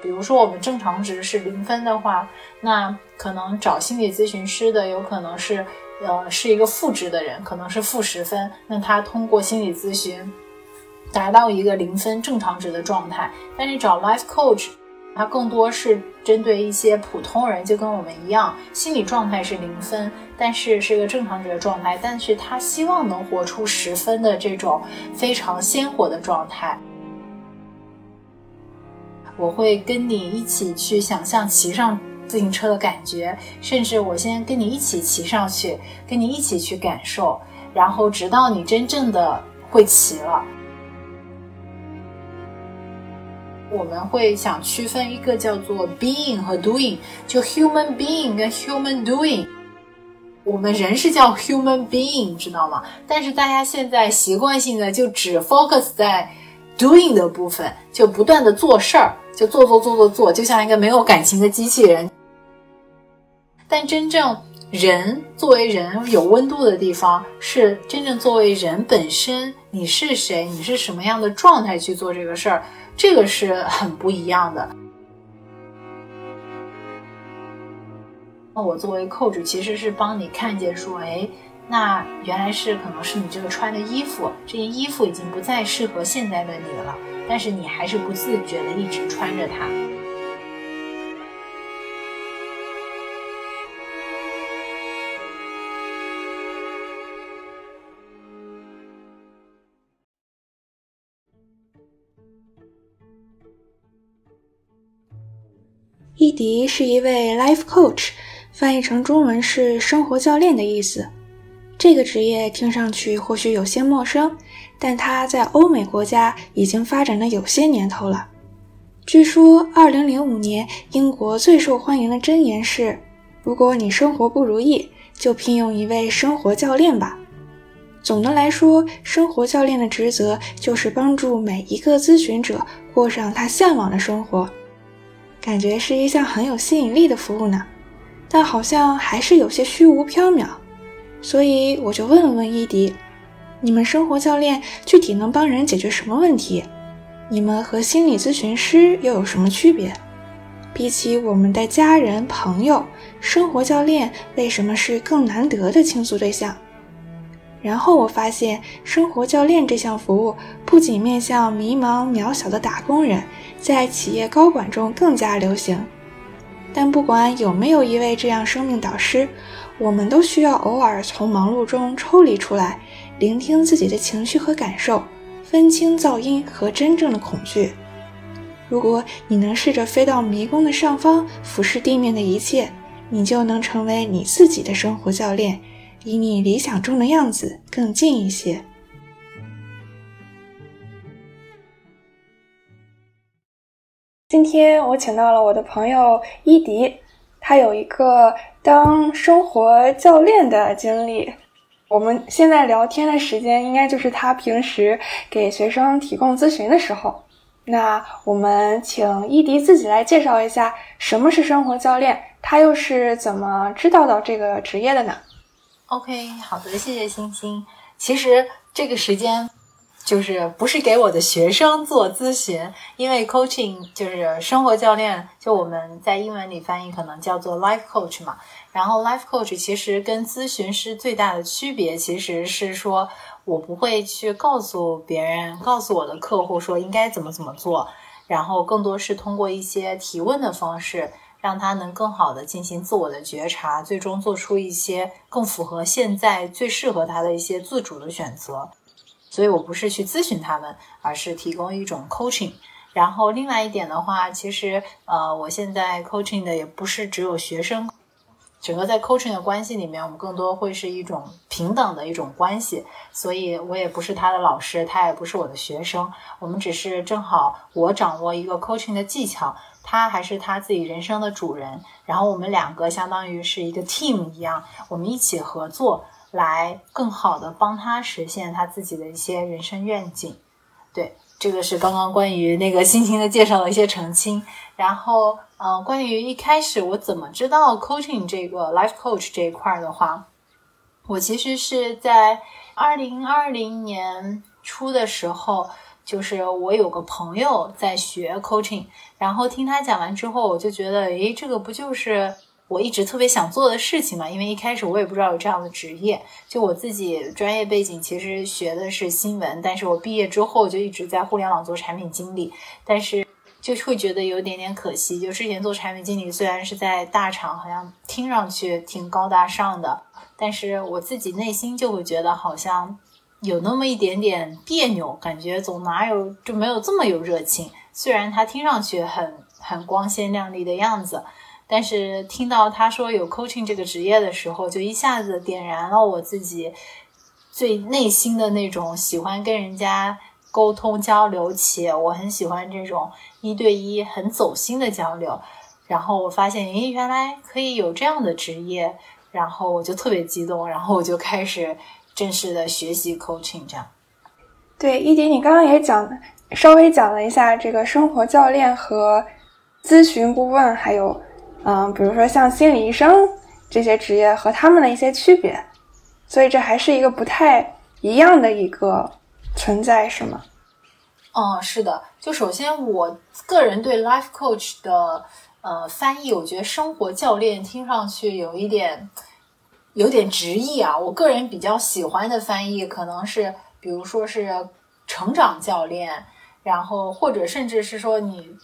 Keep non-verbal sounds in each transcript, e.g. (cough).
比如说我们正常值是零分的话，那可能找心理咨询师的有可能是，呃，是一个负值的人，可能是负十分。那他通过心理咨询达到一个零分正常值的状态。但是找 life coach，他更多是针对一些普通人，就跟我们一样，心理状态是零分，但是是一个正常值的状态，但是他希望能活出十分的这种非常鲜活的状态。我会跟你一起去想象骑上自行车的感觉，甚至我先跟你一起骑上去，跟你一起去感受，然后直到你真正的会骑了。我们会想区分一个叫做 being 和 doing，就 human being 跟 human doing。我们人是叫 human being，知道吗？但是大家现在习惯性的就只 focus 在 doing 的部分，就不断的做事儿。就做做做做做，就像一个没有感情的机器人。但真正人作为人有温度的地方，是真正作为人本身。你是谁？你是什么样的状态去做这个事儿？这个是很不一样的。那我作为 coach，其实是帮你看见说，哎，那原来是可能是你这个穿的衣服，这件衣服已经不再适合现在的你了。但是你还是不自觉的一直穿着它。伊迪是一位 life coach，翻译成中文是生活教练的意思。这个职业听上去或许有些陌生。但它在欧美国家已经发展的有些年头了。据说，二零零五年英国最受欢迎的箴言是：“如果你生活不如意，就聘用一位生活教练吧。”总的来说，生活教练的职责就是帮助每一个咨询者过上他向往的生活，感觉是一项很有吸引力的服务呢。但好像还是有些虚无缥缈，所以我就问了问伊迪。你们生活教练具体能帮人解决什么问题？你们和心理咨询师又有什么区别？比起我们的家人朋友，生活教练为什么是更难得的倾诉对象？然后我发现，生活教练这项服务不仅面向迷茫渺小的打工人，在企业高管中更加流行。但不管有没有一位这样生命导师，我们都需要偶尔从忙碌中抽离出来。聆听自己的情绪和感受，分清噪音和真正的恐惧。如果你能试着飞到迷宫的上方，俯视地面的一切，你就能成为你自己的生活教练，离你理想中的样子更近一些。今天我请到了我的朋友伊迪，他有一个当生活教练的经历。我们现在聊天的时间，应该就是他平时给学生提供咨询的时候。那我们请伊迪自己来介绍一下什么是生活教练，他又是怎么知道到这个职业的呢？OK，好的，谢谢星星。其实这个时间。就是不是给我的学生做咨询，因为 coaching 就是生活教练，就我们在英文里翻译可能叫做 life coach 嘛。然后 life coach 其实跟咨询师最大的区别，其实是说我不会去告诉别人，告诉我的客户说应该怎么怎么做，然后更多是通过一些提问的方式，让他能更好的进行自我的觉察，最终做出一些更符合现在最适合他的一些自主的选择。所以我不是去咨询他们，而是提供一种 coaching。然后另外一点的话，其实呃，我现在 coaching 的也不是只有学生，整个在 coaching 的关系里面，我们更多会是一种平等的一种关系。所以我也不是他的老师，他也不是我的学生，我们只是正好我掌握一个 coaching 的技巧，他还是他自己人生的主人。然后我们两个相当于是一个 team 一样，我们一起合作。来更好的帮他实现他自己的一些人生愿景，对，这个是刚刚关于那个心情的介绍的一些澄清。然后，嗯，关于一开始我怎么知道 coaching 这个 life coach 这一块的话，我其实是在二零二零年初的时候就是我有个朋友在学 coaching，然后听他讲完之后，我就觉得，诶，这个不就是我一直特别想做的事情嘛？因为一开始我也不知道有这样的职业，就我自己专业背景其实学的是新闻，但是我毕业之后就一直在互联网做产品经理，但是。就会觉得有点点可惜。就之前做产品经理，虽然是在大厂，好像听上去挺高大上的，但是我自己内心就会觉得好像有那么一点点别扭，感觉总哪有就没有这么有热情。虽然他听上去很很光鲜亮丽的样子，但是听到他说有 coaching 这个职业的时候，就一下子点燃了我自己最内心的那种喜欢跟人家。沟通交流，且我很喜欢这种一对一很走心的交流。然后我发现，诶，原来可以有这样的职业，然后我就特别激动，然后我就开始正式的学习 coaching。这样，对，一迪，你刚刚也讲稍微讲了一下这个生活教练和咨询顾问，还有嗯，比如说像心理医生这些职业和他们的一些区别，所以这还是一个不太一样的一个。存在是吗？嗯，是的。就首先，我个人对 life coach 的呃翻译，我觉得生活教练听上去有一点有点直译啊。我个人比较喜欢的翻译，可能是比如说是成长教练，然后或者甚至是说你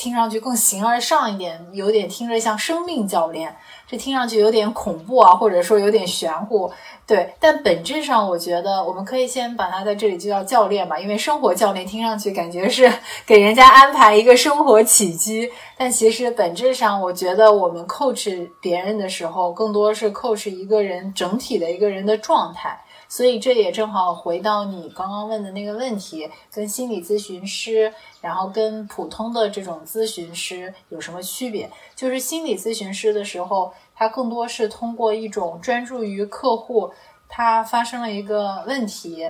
听上去更形而上一点，有点听着像生命教练。这听上去有点恐怖啊，或者说有点玄乎，对。但本质上，我觉得我们可以先把它在这里就叫教练吧，因为生活教练听上去感觉是给人家安排一个生活起居。但其实本质上，我觉得我们 coach 别人的时候，更多是 coach 一个人整体的一个人的状态。所以这也正好回到你刚刚问的那个问题，跟心理咨询师，然后跟普通的这种咨询师有什么区别？就是心理咨询师的时候，他更多是通过一种专注于客户，他发生了一个问题，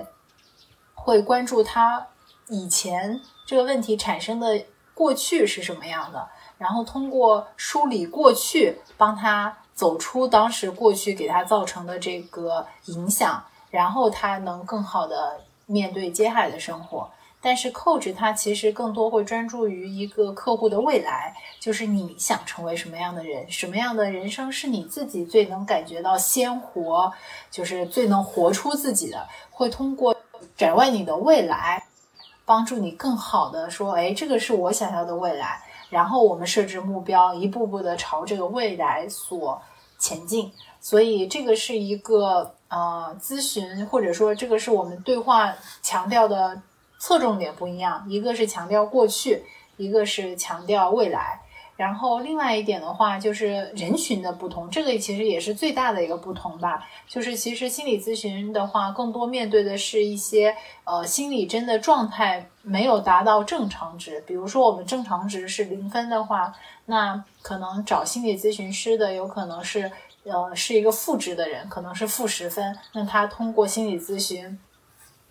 会关注他以前这个问题产生的过去是什么样的，然后通过梳理过去，帮他走出当时过去给他造成的这个影响。然后他能更好的面对接下来的生活，但是 coach 他其实更多会专注于一个客户的未来，就是你想成为什么样的人，什么样的人生是你自己最能感觉到鲜活，就是最能活出自己的，会通过展望你的未来，帮助你更好的说，哎，这个是我想要的未来，然后我们设置目标，一步步的朝这个未来所前进，所以这个是一个。呃，咨询或者说这个是我们对话强调的侧重点不一样，一个是强调过去，一个是强调未来。然后另外一点的话，就是人群的不同，这个其实也是最大的一个不同吧。就是其实心理咨询的话，更多面对的是一些呃心理真的状态没有达到正常值。比如说我们正常值是零分的话，那可能找心理咨询师的有可能是。呃，是一个负值的人，可能是负十分。那他通过心理咨询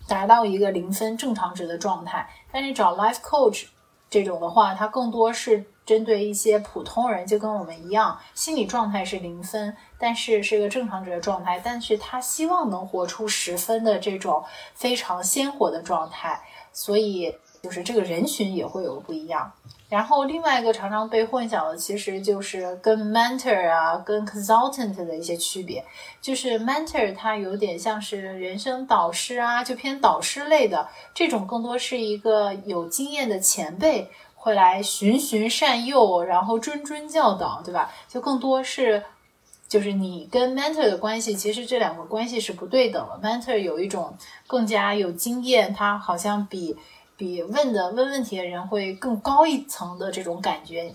达到一个零分正常值的状态。但是找 life coach 这种的话，他更多是针对一些普通人，就跟我们一样，心理状态是零分，但是是一个正常值的状态。但是他希望能活出十分的这种非常鲜活的状态，所以就是这个人群也会有不一样。然后另外一个常常被混淆的，其实就是跟 mentor 啊、跟 consultant 的一些区别。就是 mentor 它有点像是人生导师啊，就偏导师类的这种，更多是一个有经验的前辈会来循循善诱，然后谆谆教导，对吧？就更多是就是你跟 mentor 的关系，其实这两个关系是不对等的。mentor 有一种更加有经验，他好像比。比问的问问题的人会更高一层的这种感觉，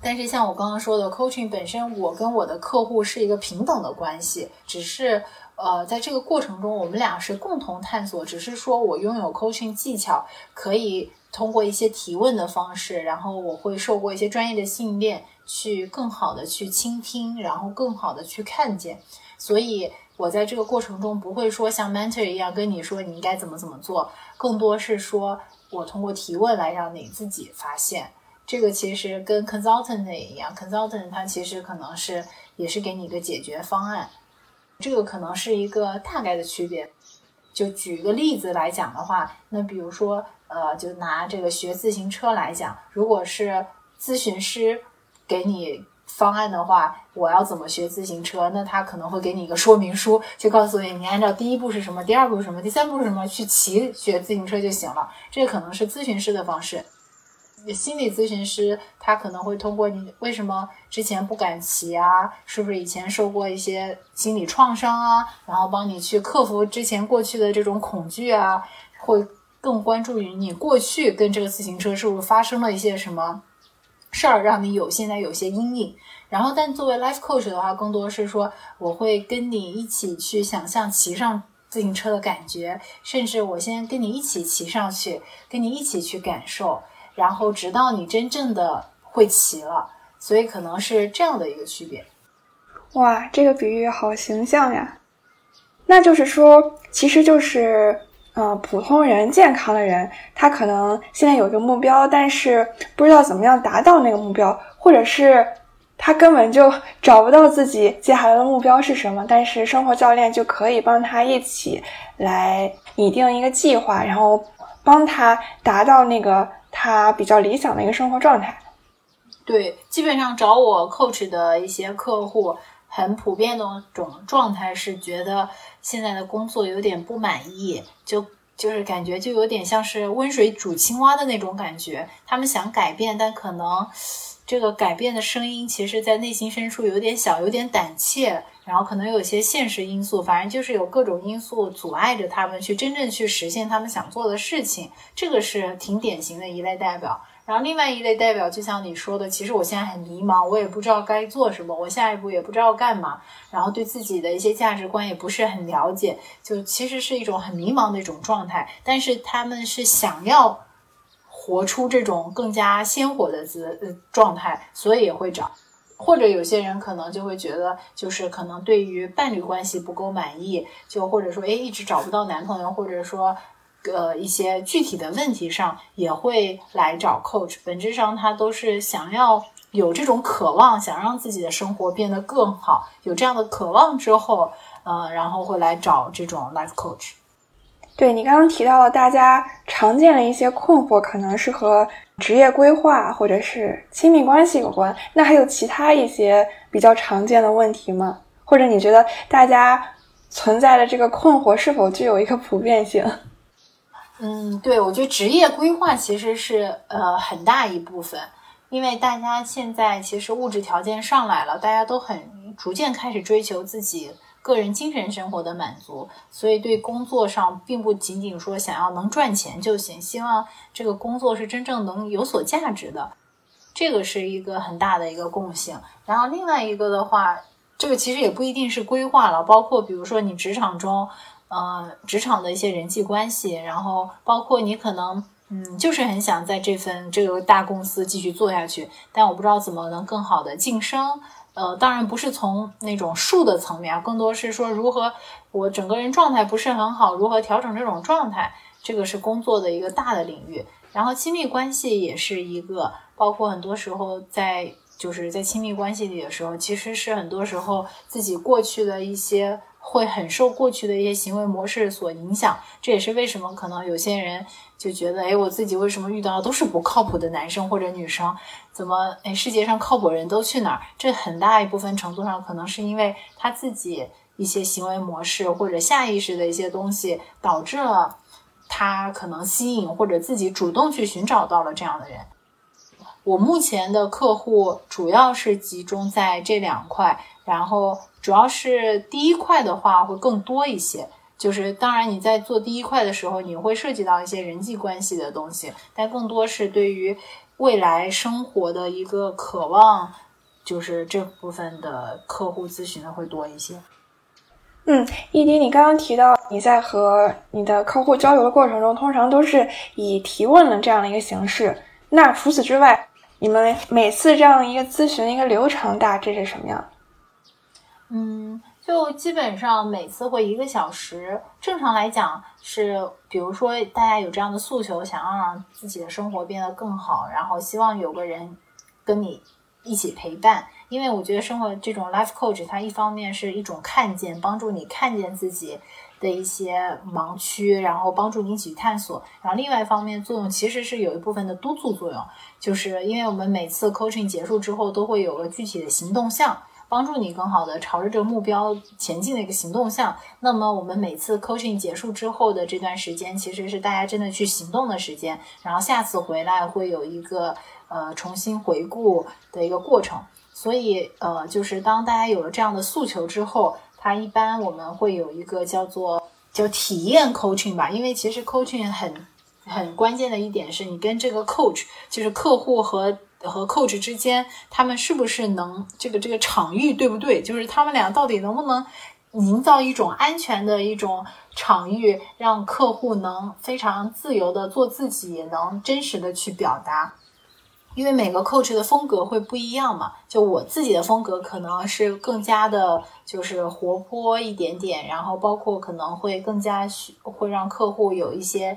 但是像我刚刚说的，coaching 本身，我跟我的客户是一个平等的关系，只是呃，在这个过程中，我们俩是共同探索，只是说我拥有 coaching 技巧，可以通过一些提问的方式，然后我会受过一些专业的训练，去更好的去倾听，然后更好的去看见，所以。我在这个过程中不会说像 mentor 一样跟你说你应该怎么怎么做，更多是说我通过提问来让你自己发现。这个其实跟 consultant 也一样，consultant 它其实可能是也是给你一个解决方案，这个可能是一个大概的区别。就举个例子来讲的话，那比如说，呃，就拿这个学自行车来讲，如果是咨询师给你方案的话，我要怎么学自行车？那他可能会给你一个说明书，就告诉你，你按照第一步是什么，第二步是什么，第三步是什么去骑学自行车就行了。这可能是咨询师的方式。心理咨询师他可能会通过你为什么之前不敢骑啊，是不是以前受过一些心理创伤啊，然后帮你去克服之前过去的这种恐惧啊，会更关注于你过去跟这个自行车是不是发生了一些什么事儿，让你有现在有些阴影。然后，但作为 life coach 的话，更多是说我会跟你一起去想象骑上自行车的感觉，甚至我先跟你一起骑上去，跟你一起去感受。然后直到你真正的会骑了，所以可能是这样的一个区别。哇，这个比喻好形象呀！那就是说，其实就是，呃，普通人、健康的人，他可能现在有一个目标，但是不知道怎么样达到那个目标，或者是他根本就 (laughs) 找不到自己接下来的目标是什么。但是生活教练就可以帮他一起来拟定一个计划，然后帮他达到那个。他比较理想的一个生活状态，对，基本上找我 coach 的一些客户，很普遍的种状态是觉得现在的工作有点不满意，就就是感觉就有点像是温水煮青蛙的那种感觉。他们想改变，但可能这个改变的声音，其实在内心深处有点小，有点胆怯。然后可能有些现实因素，反正就是有各种因素阻碍着他们去真正去实现他们想做的事情，这个是挺典型的一类代表。然后另外一类代表，就像你说的，其实我现在很迷茫，我也不知道该做什么，我下一步也不知道干嘛，然后对自己的一些价值观也不是很了解，就其实是一种很迷茫的一种状态。但是他们是想要活出这种更加鲜活的姿呃状态，所以也会找。或者有些人可能就会觉得，就是可能对于伴侣关系不够满意，就或者说，哎，一直找不到男朋友，或者说，呃，一些具体的问题上也会来找 coach。本质上，他都是想要有这种渴望，想让自己的生活变得更好，有这样的渴望之后，呃，然后会来找这种 life coach。对你刚刚提到了大家常见的一些困惑，可能是和职业规划或者是亲密关系有关。那还有其他一些比较常见的问题吗？或者你觉得大家存在的这个困惑是否具有一个普遍性？嗯，对，我觉得职业规划其实是呃很大一部分，因为大家现在其实物质条件上来了，大家都很逐渐开始追求自己。个人精神生活的满足，所以对工作上并不仅仅说想要能赚钱就行，希望这个工作是真正能有所价值的，这个是一个很大的一个共性。然后另外一个的话，这个其实也不一定是规划了，包括比如说你职场中，呃，职场的一些人际关系，然后包括你可能，嗯，就是很想在这份这个大公司继续做下去，但我不知道怎么能更好的晋升。呃，当然不是从那种术的层面，更多是说如何我整个人状态不是很好，如何调整这种状态，这个是工作的一个大的领域。然后亲密关系也是一个，包括很多时候在就是在亲密关系里的时候，其实是很多时候自己过去的一些会很受过去的一些行为模式所影响。这也是为什么可能有些人就觉得，哎，我自己为什么遇到都是不靠谱的男生或者女生？怎么？哎，世界上靠谱人都去哪儿？这很大一部分程度上，可能是因为他自己一些行为模式或者下意识的一些东西，导致了他可能吸引或者自己主动去寻找到了这样的人。我目前的客户主要是集中在这两块，然后主要是第一块的话会更多一些。就是当然你在做第一块的时候，你会涉及到一些人际关系的东西，但更多是对于。未来生活的一个渴望，就是这部分的客户咨询的会多一些。嗯，易迪，你刚刚提到你在和你的客户交流的过程中，通常都是以提问的这样的一个形式。那除此之外，你们每次这样一个咨询的一个流程大致是什么样？嗯。就基本上每次会一个小时，正常来讲是，比如说大家有这样的诉求，想要让自己的生活变得更好，然后希望有个人跟你一起陪伴。因为我觉得生活这种 life coach，它一方面是一种看见，帮助你看见自己的一些盲区，然后帮助你一起探索。然后另外一方面作用其实是有一部分的督促作用，就是因为我们每次 coaching 结束之后都会有个具体的行动项。帮助你更好的朝着这个目标前进的一个行动项。那么我们每次 coaching 结束之后的这段时间，其实是大家真的去行动的时间。然后下次回来会有一个呃重新回顾的一个过程。所以呃，就是当大家有了这样的诉求之后，它一般我们会有一个叫做叫体验 coaching 吧。因为其实 coaching 很很关键的一点是你跟这个 coach 就是客户和。和 coach 之间，他们是不是能这个这个场域对不对？就是他们俩到底能不能营造一种安全的一种场域，让客户能非常自由的做自己，也能真实的去表达。因为每个 coach 的风格会不一样嘛。就我自己的风格可能是更加的，就是活泼一点点，然后包括可能会更加会让客户有一些。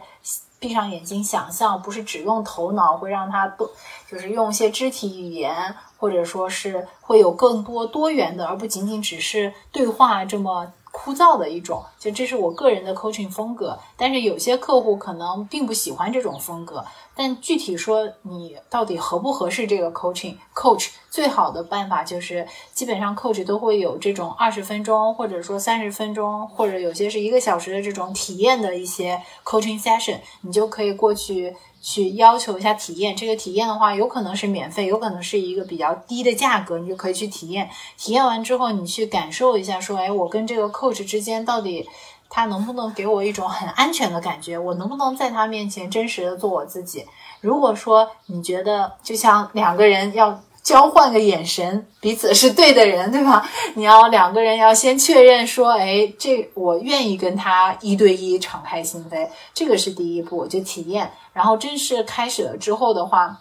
闭上眼睛想象，不是只用头脑，会让他多，就是用一些肢体语言，或者说是会有更多多元的，而不仅仅只是对话这么。枯燥的一种，就这是我个人的 coaching 风格，但是有些客户可能并不喜欢这种风格。但具体说你到底合不合适这个 coaching coach，最好的办法就是基本上 coach 都会有这种二十分钟，或者说三十分钟，或者有些是一个小时的这种体验的一些 coaching session，你就可以过去。去要求一下体验，这个体验的话，有可能是免费，有可能是一个比较低的价格，你就可以去体验。体验完之后，你去感受一下，说，哎，我跟这个 coach 之间到底他能不能给我一种很安全的感觉？我能不能在他面前真实的做我自己？如果说你觉得就像两个人要。交换个眼神，彼此是对的人，对吧？你要两个人要先确认说，哎，这我愿意跟他一对一敞开心扉，这个是第一步，就体验。然后正式开始了之后的话，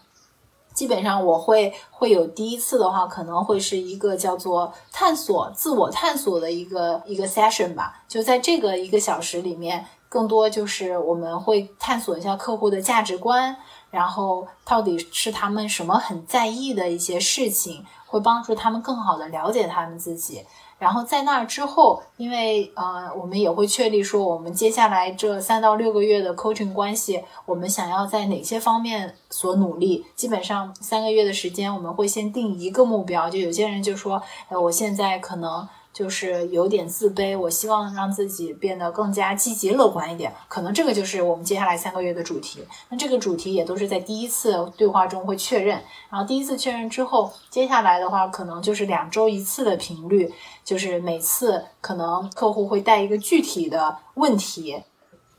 基本上我会会有第一次的话，可能会是一个叫做探索、自我探索的一个一个 session 吧。就在这个一个小时里面，更多就是我们会探索一下客户的价值观。然后到底是他们什么很在意的一些事情，会帮助他们更好的了解他们自己。然后在那之后，因为呃，我们也会确立说，我们接下来这三到六个月的 coaching 关系，我们想要在哪些方面所努力。基本上三个月的时间，我们会先定一个目标。就有些人就说，呃，我现在可能。就是有点自卑，我希望让自己变得更加积极乐观一点。可能这个就是我们接下来三个月的主题。那这个主题也都是在第一次对话中会确认，然后第一次确认之后，接下来的话可能就是两周一次的频率，就是每次可能客户会带一个具体的问题。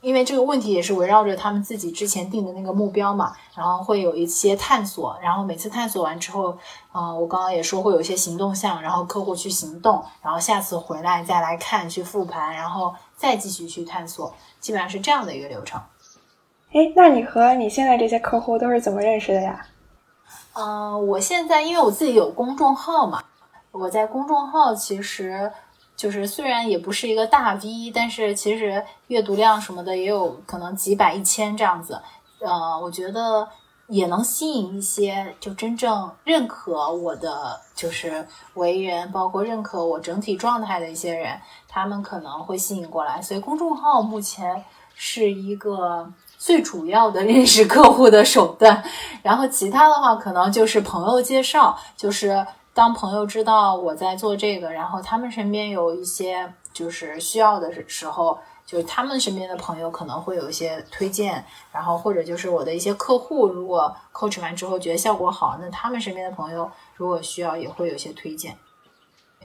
因为这个问题也是围绕着他们自己之前定的那个目标嘛，然后会有一些探索，然后每次探索完之后，嗯，我刚刚也说会有一些行动项，然后客户去行动，然后下次回来再来看去复盘，然后再继续去探索，基本上是这样的一个流程。哎，那你和你现在这些客户都是怎么认识的呀？嗯，我现在因为我自己有公众号嘛，我在公众号其实。就是虽然也不是一个大 V，但是其实阅读量什么的也有可能几百、一千这样子。呃，我觉得也能吸引一些就真正认可我的就是为人，包括认可我整体状态的一些人，他们可能会吸引过来。所以公众号目前是一个最主要的认识客户的手段。然后其他的话，可能就是朋友介绍，就是。当朋友知道我在做这个，然后他们身边有一些就是需要的时候，就是他们身边的朋友可能会有一些推荐，然后或者就是我的一些客户，如果 coach 完之后觉得效果好，那他们身边的朋友如果需要也会有些推荐。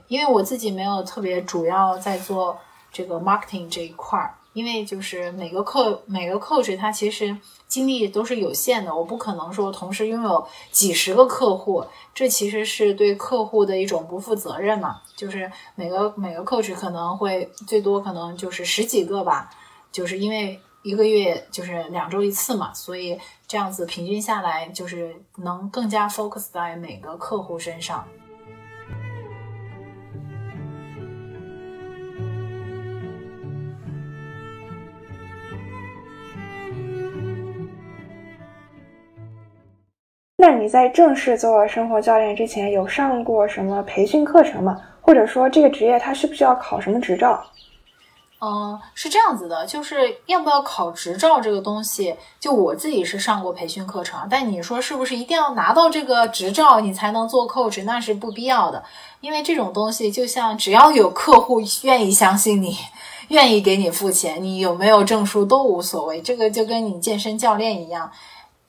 因为我自己没有特别主要在做这个 marketing 这一块儿。因为就是每个客每个 coach 他其实精力都是有限的，我不可能说同时拥有几十个客户，这其实是对客户的一种不负责任嘛。就是每个每个 coach 可能会最多可能就是十几个吧，就是因为一个月就是两周一次嘛，所以这样子平均下来就是能更加 focus 在每个客户身上。那你在正式做生活教练之前，有上过什么培训课程吗？或者说，这个职业它需不需要考什么执照？嗯，是这样子的，就是要不要考执照这个东西，就我自己是上过培训课程，但你说是不是一定要拿到这个执照你才能做 coach？那是不必要的，因为这种东西就像只要有客户愿意相信你，愿意给你付钱，你有没有证书都无所谓。这个就跟你健身教练一样，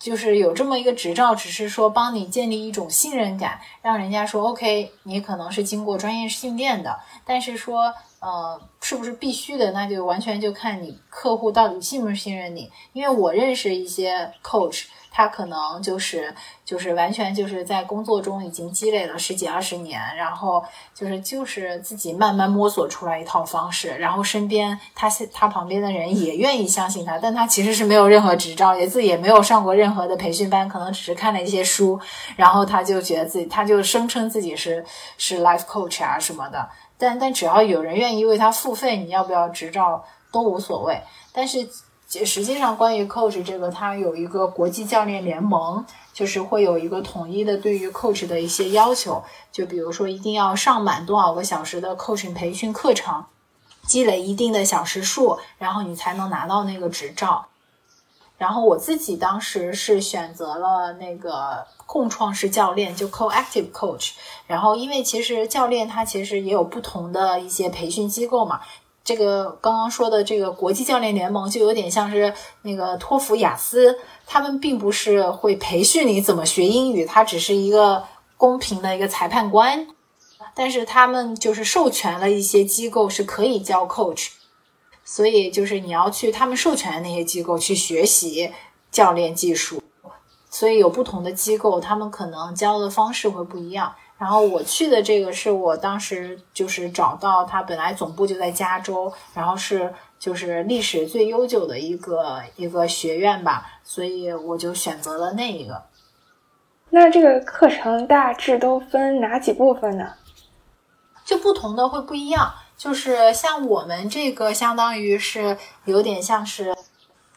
就是有这么一个执照，只是说帮你建立一种信任感，让人家说 OK，你可能是经过专业训练的，但是说。呃，是不是必须的？那就完全就看你客户到底信不信任你。因为我认识一些 coach，他可能就是就是完全就是在工作中已经积累了十几二十年，然后就是就是自己慢慢摸索出来一套方式，然后身边他他旁边的人也愿意相信他，但他其实是没有任何执照，也自己也没有上过任何的培训班，可能只是看了一些书，然后他就觉得自己他就声称自己是是 life coach 啊什么的。但但只要有人愿意为他付费，你要不要执照都无所谓。但是实际上，关于 coach 这个，它有一个国际教练联盟，就是会有一个统一的对于 coach 的一些要求。就比如说，一定要上满多少个小时的 coaching 培训课程，积累一定的小时数，然后你才能拿到那个执照。然后我自己当时是选择了那个共创式教练，就 co-active coach。然后因为其实教练他其实也有不同的一些培训机构嘛。这个刚刚说的这个国际教练联盟就有点像是那个托福、雅思，他们并不是会培训你怎么学英语，它只是一个公平的一个裁判官。但是他们就是授权了一些机构是可以教 coach。所以就是你要去他们授权的那些机构去学习教练技术，所以有不同的机构，他们可能教的方式会不一样。然后我去的这个是我当时就是找到他本来总部就在加州，然后是就是历史最悠久的一个一个学院吧，所以我就选择了那一个。那这个课程大致都分哪几部分呢？就不同的会不一样。就是像我们这个，相当于是有点像是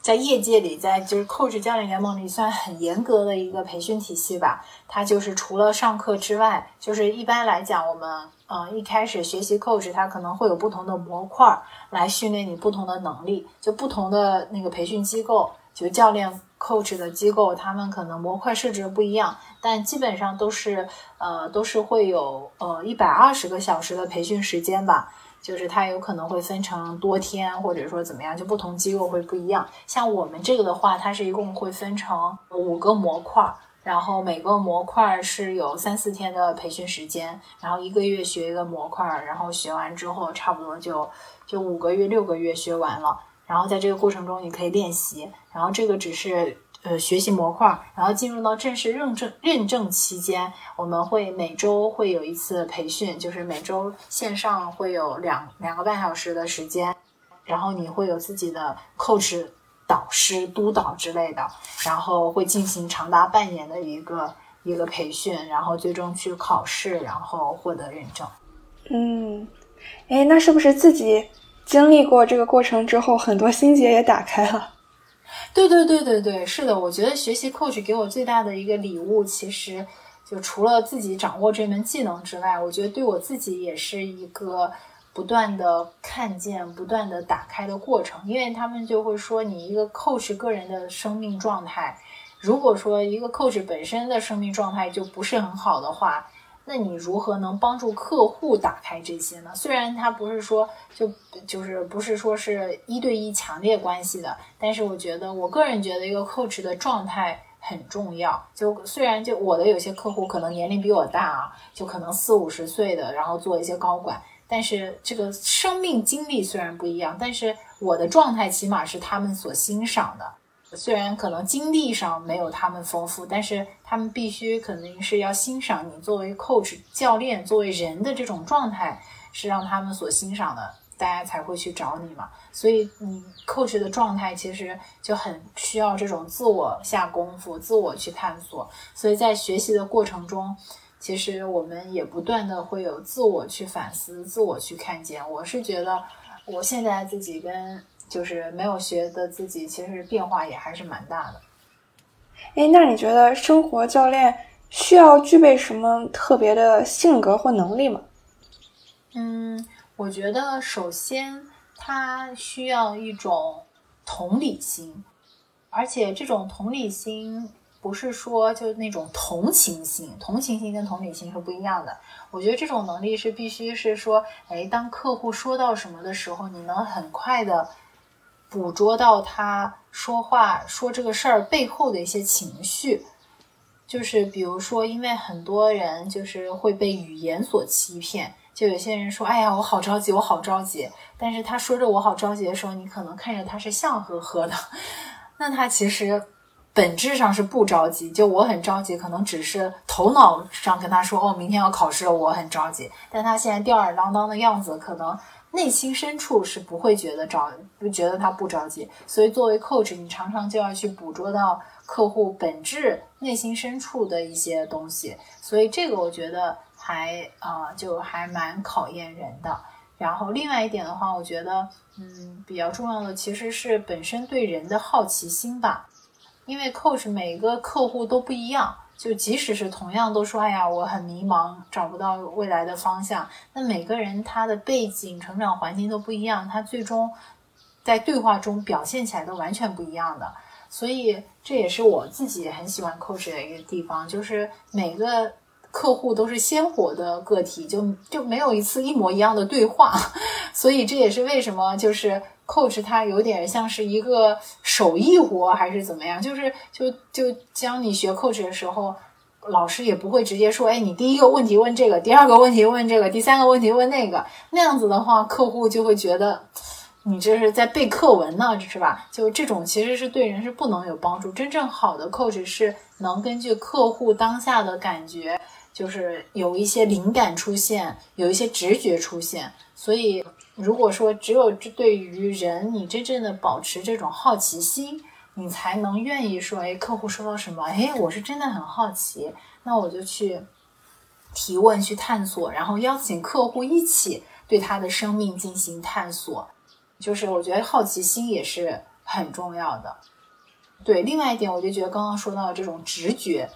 在业界里，在就是 coach 教练联盟里算很严格的一个培训体系吧。它就是除了上课之外，就是一般来讲，我们嗯一开始学习 coach，它可能会有不同的模块来训练你不同的能力。就不同的那个培训机构，就教练 coach 的机构，他们可能模块设置的不一样，但基本上都是呃都是会有呃一百二十个小时的培训时间吧。就是它有可能会分成多天，或者说怎么样，就不同机构会不一样。像我们这个的话，它是一共会分成五个模块，然后每个模块是有三四天的培训时间，然后一个月学一个模块，然后学完之后差不多就就五个月、六个月学完了。然后在这个过程中你可以练习，然后这个只是。呃，学习模块，然后进入到正式认证认证期间，我们会每周会有一次培训，就是每周线上会有两两个半小时的时间，然后你会有自己的 coach 导师督导之类的，然后会进行长达半年的一个一个培训，然后最终去考试，然后获得认证。嗯，哎，那是不是自己经历过这个过程之后，很多心结也打开了？对对对对对，是的，我觉得学习 coach 给我最大的一个礼物，其实就除了自己掌握这门技能之外，我觉得对我自己也是一个不断的看见、不断的打开的过程。因为他们就会说，你一个 coach 个人的生命状态，如果说一个 coach 本身的生命状态就不是很好的话。那你如何能帮助客户打开这些呢？虽然他不是说就就是不是说是一对一强烈关系的，但是我觉得我个人觉得一个 coach 的状态很重要。就虽然就我的有些客户可能年龄比我大啊，就可能四五十岁的，然后做一些高管，但是这个生命经历虽然不一样，但是我的状态起码是他们所欣赏的。虽然可能经历上没有他们丰富，但是他们必须肯定是要欣赏你作为 coach 教练作为人的这种状态，是让他们所欣赏的，大家才会去找你嘛。所以你 coach 的状态其实就很需要这种自我下功夫、自我去探索。所以在学习的过程中，其实我们也不断的会有自我去反思、自我去看见。我是觉得我现在自己跟。就是没有学的自己，其实变化也还是蛮大的。哎，那你觉得生活教练需要具备什么特别的性格或能力吗？嗯，我觉得首先他需要一种同理心，而且这种同理心不是说就那种同情心，同情心跟同理心是不一样的。我觉得这种能力是必须是说，哎，当客户说到什么的时候，你能很快的捕捉到他说话说这个事儿背后的一些情绪。就是比如说，因为很多人就是会被语言所欺骗，就有些人说：“哎呀，我好着急，我好着急。”但是他说着“我好着急”的时候，你可能看着他是笑呵呵的，(laughs) 那他其实本质上是不着急。就我很着急，可能只是头脑上跟他说：“哦，明天要考试了，我很着急。”但他现在吊儿郎当的样子，可能内心深处是不会觉得着，不觉得他不着急。所以作为 coach，你常常就要去捕捉到。客户本质内心深处的一些东西，所以这个我觉得还啊，就还蛮考验人的。然后另外一点的话，我觉得嗯，比较重要的其实是本身对人的好奇心吧。因为 coach 每个客户都不一样，就即使是同样都说，哎呀，我很迷茫，找不到未来的方向，那每个人他的背景、成长环境都不一样，他最终在对话中表现起来都完全不一样的。所以这也是我自己很喜欢 coach 的一个地方，就是每个客户都是鲜活的个体，就就没有一次一模一样的对话。(laughs) 所以这也是为什么就是 coach 他有点像是一个手艺活还是怎么样，就是就就教你学 coach 的时候，老师也不会直接说，哎，你第一个问题问这个，第二个问题问这个，第三个问题问那个，那样子的话，客户就会觉得。你这是在背课文呢，是吧？就这种其实是对人是不能有帮助。真正好的 coach 是能根据客户当下的感觉，就是有一些灵感出现，有一些直觉出现。所以，如果说只有这对于人，你真正的保持这种好奇心，你才能愿意说，哎，客户说到什么，哎，我是真的很好奇，那我就去提问、去探索，然后邀请客户一起对他的生命进行探索。就是我觉得好奇心也是很重要的，对。另外一点，我就觉得刚刚说到的这种直觉，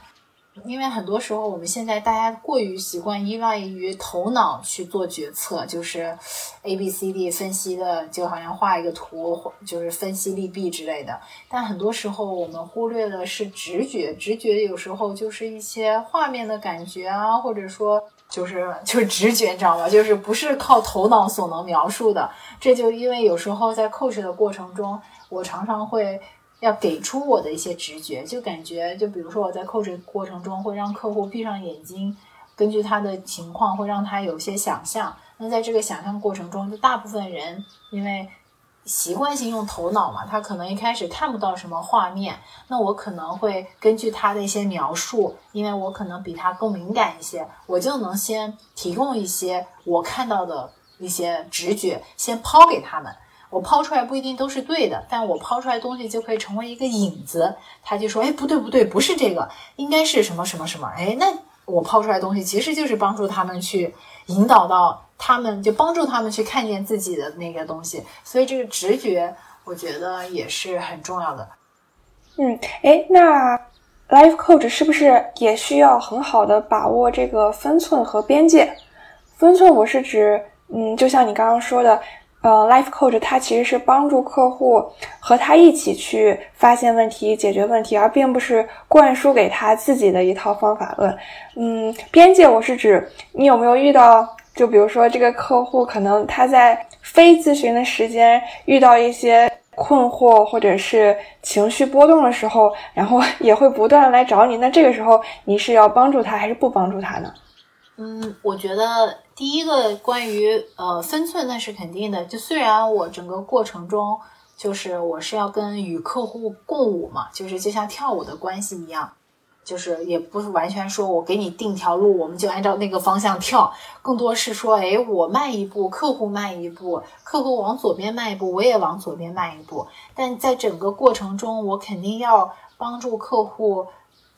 因为很多时候我们现在大家过于习惯依赖于头脑去做决策，就是 A B C D 分析的，就好像画一个图，就是分析利弊之类的。但很多时候我们忽略的是直觉，直觉有时候就是一些画面的感觉啊，或者说。就是就是直觉，你知道吗？就是不是靠头脑所能描述的。这就因为有时候在 coach 的过程中，我常常会要给出我的一些直觉，就感觉，就比如说我在控制过程中会让客户闭上眼睛，根据他的情况会让他有些想象。那在这个想象过程中，就大部分人因为。习惯性用头脑嘛，他可能一开始看不到什么画面，那我可能会根据他的一些描述，因为我可能比他更敏感一些，我就能先提供一些我看到的一些直觉，先抛给他们。我抛出来不一定都是对的，但我抛出来东西就可以成为一个引子。他就说：“哎，不对不对，不是这个，应该是什么什么什么。”哎，那我抛出来东西其实就是帮助他们去引导到。他们就帮助他们去看见自己的那个东西，所以这个直觉，我觉得也是很重要的。嗯，哎，那 life coach 是不是也需要很好的把握这个分寸和边界？分寸，我是指，嗯，就像你刚刚说的，呃，life coach 它其实是帮助客户和他一起去发现问题、解决问题，而并不是灌输给他自己的一套方法论。嗯，边界，我是指你有没有遇到？就比如说，这个客户可能他在非咨询的时间遇到一些困惑或者是情绪波动的时候，然后 (laughs) 也会不断来找你。那这个时候你是要帮助他还是不帮助他呢？嗯，我觉得第一个关于呃分寸那是肯定的。就虽然我整个过程中就是我是要跟与客户共舞嘛，就是就像跳舞的关系一样。就是也不是完全说我给你定条路，我们就按照那个方向跳，更多是说，哎，我迈一步，客户迈一步，客户往左边迈一步，我也往左边迈一步。但在整个过程中，我肯定要帮助客户，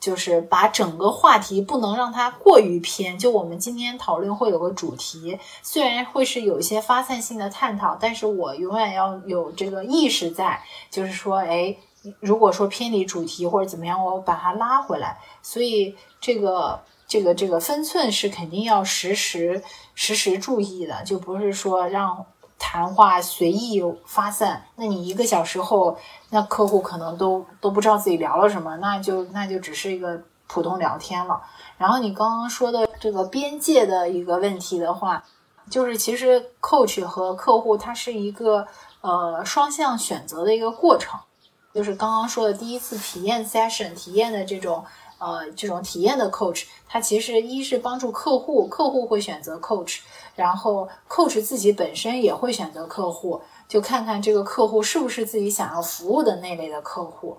就是把整个话题不能让它过于偏。就我们今天讨论会有个主题，虽然会是有一些发散性的探讨，但是我永远要有这个意识在，就是说，哎。如果说偏离主题或者怎么样，我把它拉回来。所以这个这个这个分寸是肯定要时时时时注意的，就不是说让。谈话随意发散，那你一个小时后，那客户可能都都不知道自己聊了什么，那就那就只是一个普通聊天了。然后你刚刚说的这个边界的一个问题的话，就是其实 coach 和客户它是一个呃双向选择的一个过程，就是刚刚说的第一次体验 session 体验的这种。呃，这种体验的 coach，他其实一是帮助客户，客户会选择 coach，然后 coach 自己本身也会选择客户，就看看这个客户是不是自己想要服务的那类的客户。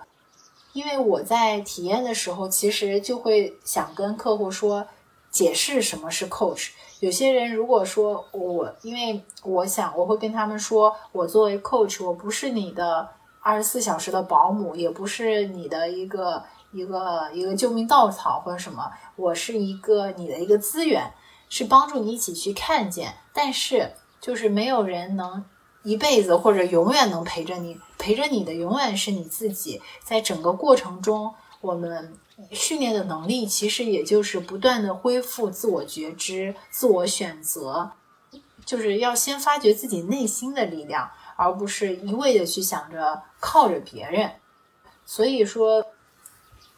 因为我在体验的时候，其实就会想跟客户说，解释什么是 coach。有些人如果说我，因为我想我会跟他们说，我作为 coach，我不是你的二十四小时的保姆，也不是你的一个。一个一个救命稻草或者什么，我是一个你的一个资源，是帮助你一起去看见。但是就是没有人能一辈子或者永远能陪着你，陪着你的永远是你自己。在整个过程中，我们训练的能力其实也就是不断的恢复自我觉知、自我选择，就是要先发掘自己内心的力量，而不是一味的去想着靠着别人。所以说。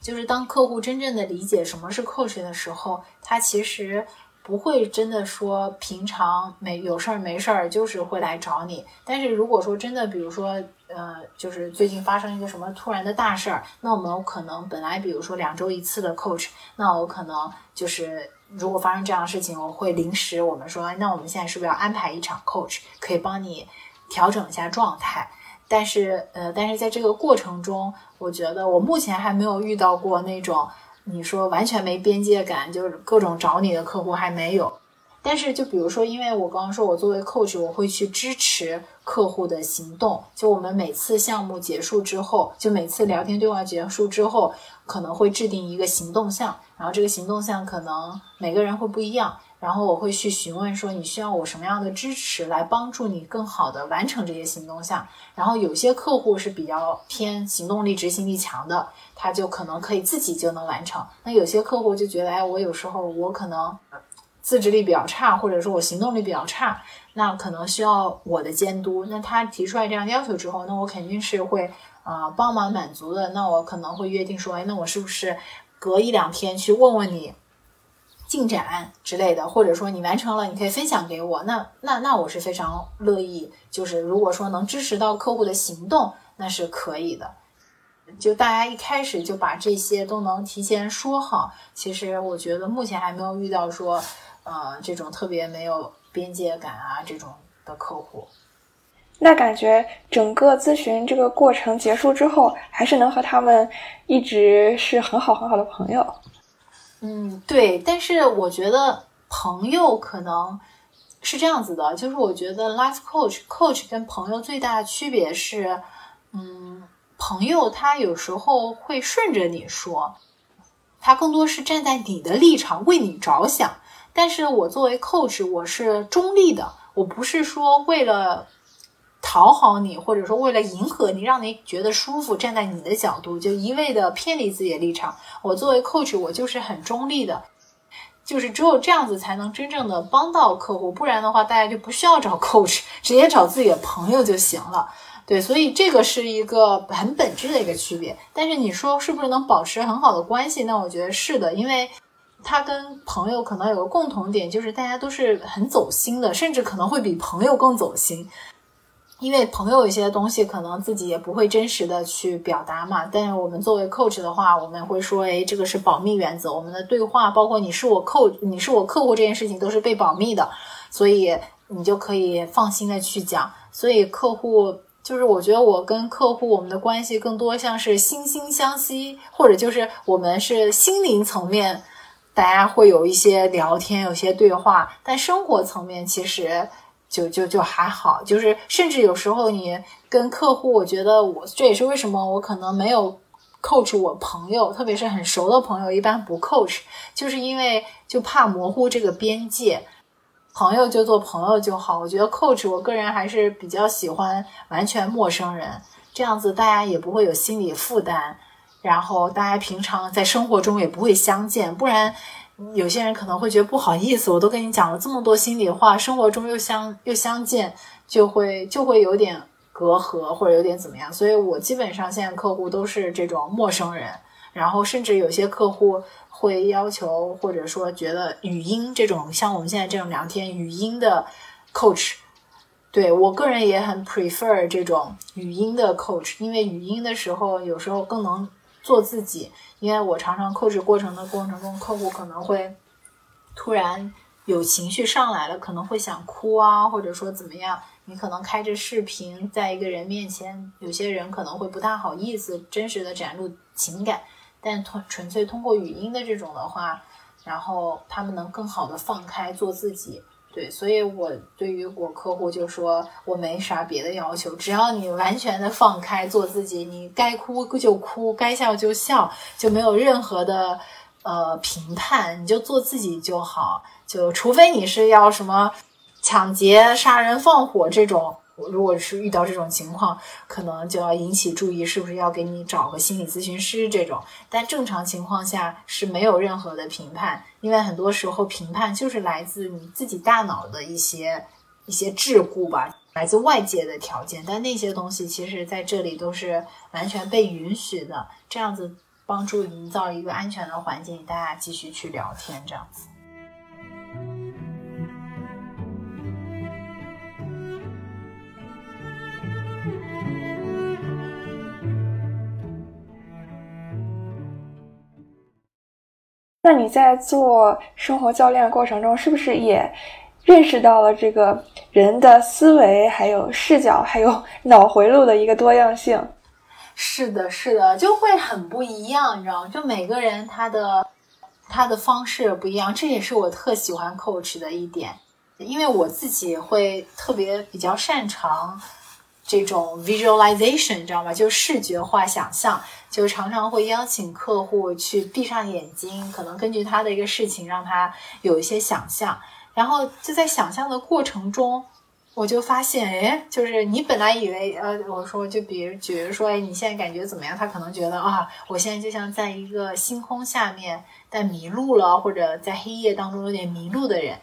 就是当客户真正的理解什么是 coach 的时候，他其实不会真的说平常没有事儿没事儿就是会来找你。但是如果说真的，比如说呃，就是最近发生一个什么突然的大事儿，那我们可能本来比如说两周一次的 coach，那我可能就是如果发生这样的事情，我会临时我们说，那我们现在是不是要安排一场 coach，可以帮你调整一下状态？但是，呃，但是在这个过程中，我觉得我目前还没有遇到过那种你说完全没边界感，就是各种找你的客户还没有。但是，就比如说，因为我刚刚说我作为 coach，我会去支持客户的行动。就我们每次项目结束之后，就每次聊天对话结束之后，可能会制定一个行动项，然后这个行动项可能每个人会不一样。然后我会去询问说你需要我什么样的支持来帮助你更好的完成这些行动项。然后有些客户是比较偏行动力、执行力强的，他就可能可以自己就能完成。那有些客户就觉得，哎，我有时候我可能自制力比较差，或者说我行动力比较差，那可能需要我的监督。那他提出来这样要求之后，那我肯定是会啊帮忙满足的。那我可能会约定说，哎，那我是不是隔一两天去问问你？进展之类的，或者说你完成了，你可以分享给我。那那那我是非常乐意，就是如果说能支持到客户的行动，那是可以的。就大家一开始就把这些都能提前说好，其实我觉得目前还没有遇到说，呃，这种特别没有边界感啊这种的客户。那感觉整个咨询这个过程结束之后，还是能和他们一直是很好很好的朋友。嗯，对，但是我觉得朋友可能是这样子的，就是我觉得 life coach coach 跟朋友最大的区别是，嗯，朋友他有时候会顺着你说，他更多是站在你的立场为你着想，但是我作为 coach 我是中立的，我不是说为了。讨好你，或者说为了迎合你，让你觉得舒服，站在你的角度就一味的偏离自己的立场。我作为 coach，我就是很中立的，就是只有这样子才能真正的帮到客户，不然的话，大家就不需要找 coach，直接找自己的朋友就行了。对，所以这个是一个很本质的一个区别。但是你说是不是能保持很好的关系？那我觉得是的，因为他跟朋友可能有个共同点，就是大家都是很走心的，甚至可能会比朋友更走心。因为朋友一些东西可能自己也不会真实的去表达嘛，但是我们作为 coach 的话，我们会说，哎，这个是保密原则，我们的对话，包括你是我 coach，你是我客户这件事情都是被保密的，所以你就可以放心的去讲。所以客户就是我觉得我跟客户我们的关系更多像是惺惺相惜，或者就是我们是心灵层面，大家会有一些聊天，有些对话，但生活层面其实。就就就还好，就是甚至有时候你跟客户，我觉得我这也是为什么我可能没有 coach 我朋友，特别是很熟的朋友，一般不 coach，就是因为就怕模糊这个边界，朋友就做朋友就好。我觉得 coach 我个人还是比较喜欢完全陌生人，这样子大家也不会有心理负担，然后大家平常在生活中也不会相见，不然。有些人可能会觉得不好意思，我都跟你讲了这么多心里话，生活中又相又相见，就会就会有点隔阂或者有点怎么样。所以我基本上现在客户都是这种陌生人，然后甚至有些客户会要求或者说觉得语音这种像我们现在这种聊天语音的 coach。对我个人也很 prefer 这种语音的 coach，因为语音的时候有时候更能做自己。因为我常常 coach 过程的过程中，客户可能会突然有情绪上来了，可能会想哭啊，或者说怎么样。你可能开着视频，在一个人面前，有些人可能会不大好意思真实的展露情感，但通纯粹通过语音的这种的话，然后他们能更好的放开做自己。对，所以我对于我客户就说，我没啥别的要求，只要你完全的放开做自己，你该哭就哭，该笑就笑，就没有任何的呃评判，你就做自己就好。就除非你是要什么抢劫、杀人、放火这种。如果是遇到这种情况，可能就要引起注意，是不是要给你找个心理咨询师这种？但正常情况下是没有任何的评判，因为很多时候评判就是来自你自己大脑的一些一些桎梏吧，来自外界的条件。但那些东西其实在这里都是完全被允许的，这样子帮助营造一个安全的环境，大家继续去聊天，这样子。那你在做生活教练的过程中，是不是也认识到了这个人的思维、还有视角、还有 (laughs) 脑回路的一个多样性？是的，是的，就会很不一样，你知道吗？就每个人他的他的方式不一样，这也是我特喜欢 coach 的一点，因为我自己会特别比较擅长。这种 visualization 你知道吗？就视觉化想象，就常常会邀请客户去闭上眼睛，可能根据他的一个事情，让他有一些想象。然后就在想象的过程中，我就发现，哎，就是你本来以为，呃，我说就比如，比如说，哎，你现在感觉怎么样？他可能觉得啊，我现在就像在一个星空下面，但迷路了，或者在黑夜当中有点迷路的人。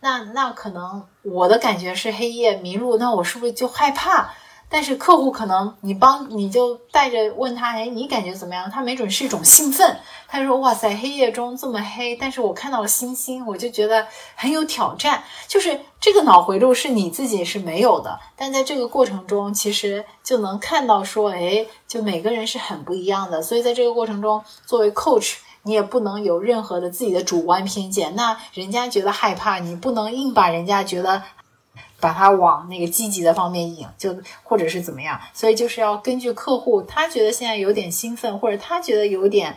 那那可能我的感觉是黑夜迷路，那我是不是就害怕？但是客户可能你帮你就带着问他，哎，你感觉怎么样？他没准是一种兴奋。他说：“哇塞，黑夜中这么黑，但是我看到了星星，我就觉得很有挑战。”就是这个脑回路是你自己是没有的，但在这个过程中，其实就能看到说，哎，就每个人是很不一样的。所以在这个过程中，作为 coach，你也不能有任何的自己的主观偏见。那人家觉得害怕，你不能硬把人家觉得。把它往那个积极的方面引，就或者是怎么样，所以就是要根据客户，他觉得现在有点兴奋，或者他觉得有点，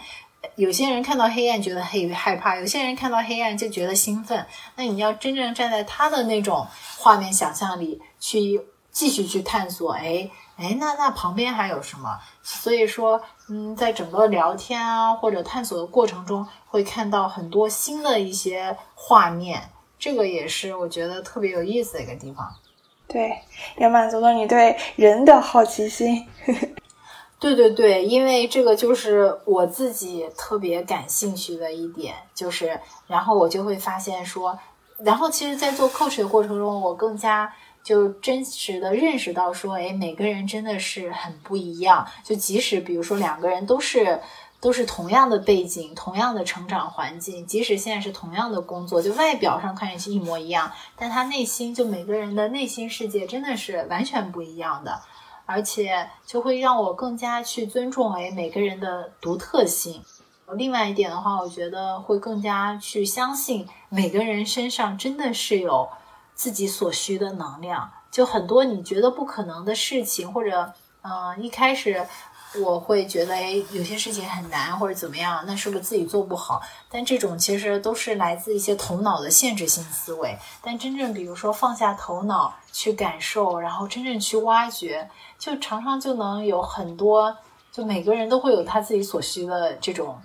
有些人看到黑暗觉得害害怕，有些人看到黑暗就觉得兴奋。那你要真正站在他的那种画面想象里去继续去探索，哎哎，那那旁边还有什么？所以说，嗯，在整个聊天啊或者探索的过程中，会看到很多新的一些画面。这个也是我觉得特别有意思的一个地方，对，也满足了你对人的好奇心。(laughs) 对对对，因为这个就是我自己特别感兴趣的一点，就是然后我就会发现说，然后其实，在做 coach 的过程中，我更加就真实的认识到说，哎，每个人真的是很不一样，就即使比如说两个人都是。都是同样的背景，同样的成长环境，即使现在是同样的工作，就外表上看上去一模一样，但他内心就每个人的内心世界真的是完全不一样的，而且就会让我更加去尊重诶每个人的独特性。另外一点的话，我觉得会更加去相信每个人身上真的是有自己所需的能量，就很多你觉得不可能的事情，或者嗯一开始。我会觉得，哎，有些事情很难或者怎么样，那是不是自己做不好？但这种其实都是来自一些头脑的限制性思维。但真正比如说放下头脑去感受，然后真正去挖掘，就常常就能有很多，就每个人都会有他自己所需的这种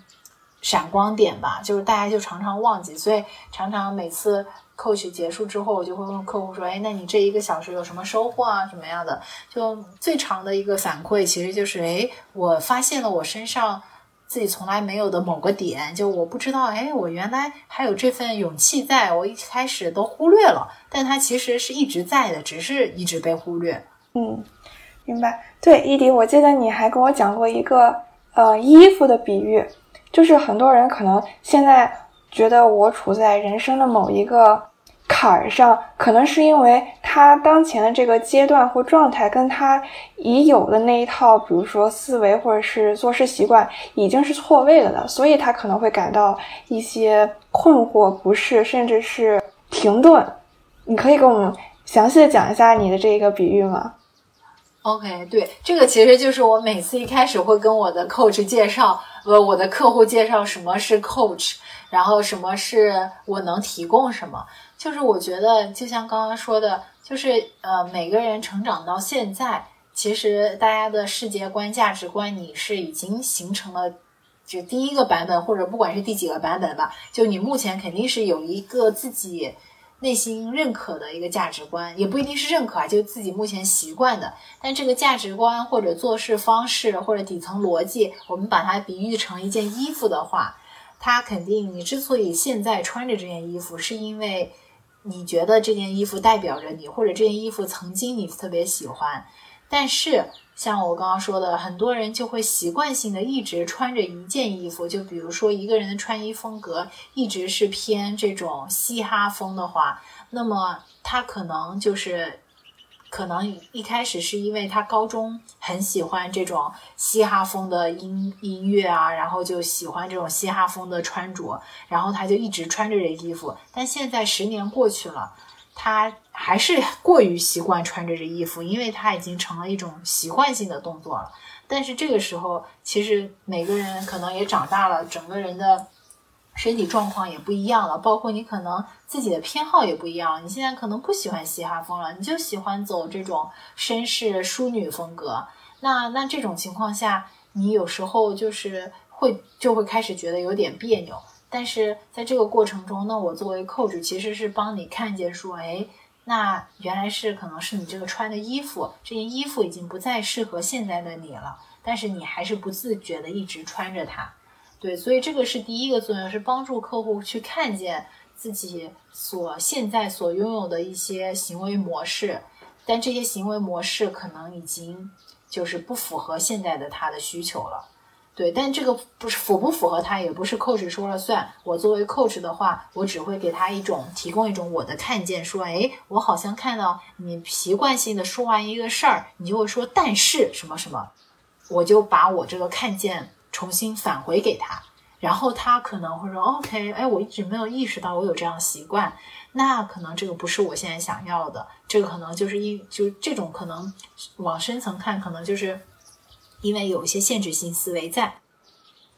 闪光点吧。就是大家就常常忘记，所以常常每次。coach 结束之后，我就会问客户说：“哎，那你这一个小时有什么收获啊？什么样的？就最长的一个反馈，其实就是：哎，我发现了我身上自己从来没有的某个点，就我不知道，哎，我原来还有这份勇气，在我一开始都忽略了，但它其实是一直在的，只是一直被忽略。嗯，明白。对，伊迪，我记得你还跟我讲过一个呃衣服的比喻，就是很多人可能现在觉得我处在人生的某一个。坎儿上，可能是因为他当前的这个阶段或状态，跟他已有的那一套，比如说思维或者是做事习惯，已经是错位了的，所以他可能会感到一些困惑、不适，甚至是停顿。你可以给我们详细的讲一下你的这个比喻吗？OK，对，这个其实就是我每次一开始会跟我的 coach 介绍，呃，我的客户介绍什么是 coach，然后什么是我能提供什么。就是我觉得，就像刚刚说的，就是呃，每个人成长到现在，其实大家的世界观、价值观，你是已经形成了，就第一个版本，或者不管是第几个版本吧，就你目前肯定是有一个自己内心认可的一个价值观，也不一定是认可啊，就自己目前习惯的。但这个价值观或者做事方式或者底层逻辑，我们把它比喻成一件衣服的话，它肯定你之所以现在穿着这件衣服，是因为。你觉得这件衣服代表着你，或者这件衣服曾经你特别喜欢，但是像我刚刚说的，很多人就会习惯性的一直穿着一件衣服，就比如说一个人的穿衣风格一直是偏这种嘻哈风的话，那么他可能就是。可能一开始是因为他高中很喜欢这种嘻哈风的音音乐啊，然后就喜欢这种嘻哈风的穿着，然后他就一直穿着这衣服。但现在十年过去了，他还是过于习惯穿着这衣服，因为他已经成了一种习惯性的动作了。但是这个时候，其实每个人可能也长大了，整个人的。身体状况也不一样了，包括你可能自己的偏好也不一样。你现在可能不喜欢嘻哈风了，你就喜欢走这种绅士淑女风格。那那这种情况下，你有时候就是会就会开始觉得有点别扭。但是在这个过程中，那我作为 coach 其实是帮你看见说，哎，那原来是可能是你这个穿的衣服，这件衣服已经不再适合现在的你了，但是你还是不自觉的一直穿着它。对，所以这个是第一个作用，是帮助客户去看见自己所现在所拥有的一些行为模式，但这些行为模式可能已经就是不符合现在的他的需求了。对，但这个不是符不符合他，也不是 coach 说了算。我作为 coach 的话，我只会给他一种提供一种我的看见，说，哎，我好像看到你习惯性的说完一个事儿，你就会说但是什么什么，我就把我这个看见。重新返回给他，然后他可能会说：“OK，哎，我一直没有意识到我有这样的习惯，那可能这个不是我现在想要的，这个可能就是因就这种可能往深层看，可能就是因为有一些限制性思维在。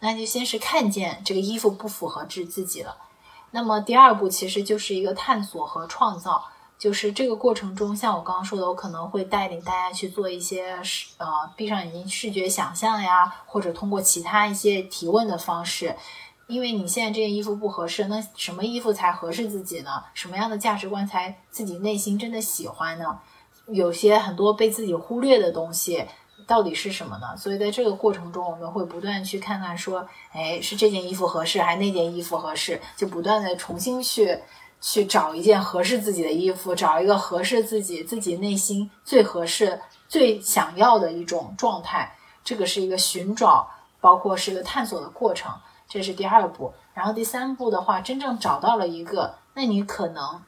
那就先是看见这个衣服不符合自自己了，那么第二步其实就是一个探索和创造。”就是这个过程中，像我刚刚说的，我可能会带领大家去做一些视呃闭上眼睛视觉想象呀，或者通过其他一些提问的方式。因为你现在这件衣服不合适，那什么衣服才合适自己呢？什么样的价值观才自己内心真的喜欢呢？有些很多被自己忽略的东西到底是什么呢？所以在这个过程中，我们会不断去看看说，哎，是这件衣服合适，还是那件衣服合适？就不断的重新去。去找一件合适自己的衣服，找一个合适自己、自己内心最合适、最想要的一种状态。这个是一个寻找，包括是一个探索的过程。这是第二步。然后第三步的话，真正找到了一个，那你可能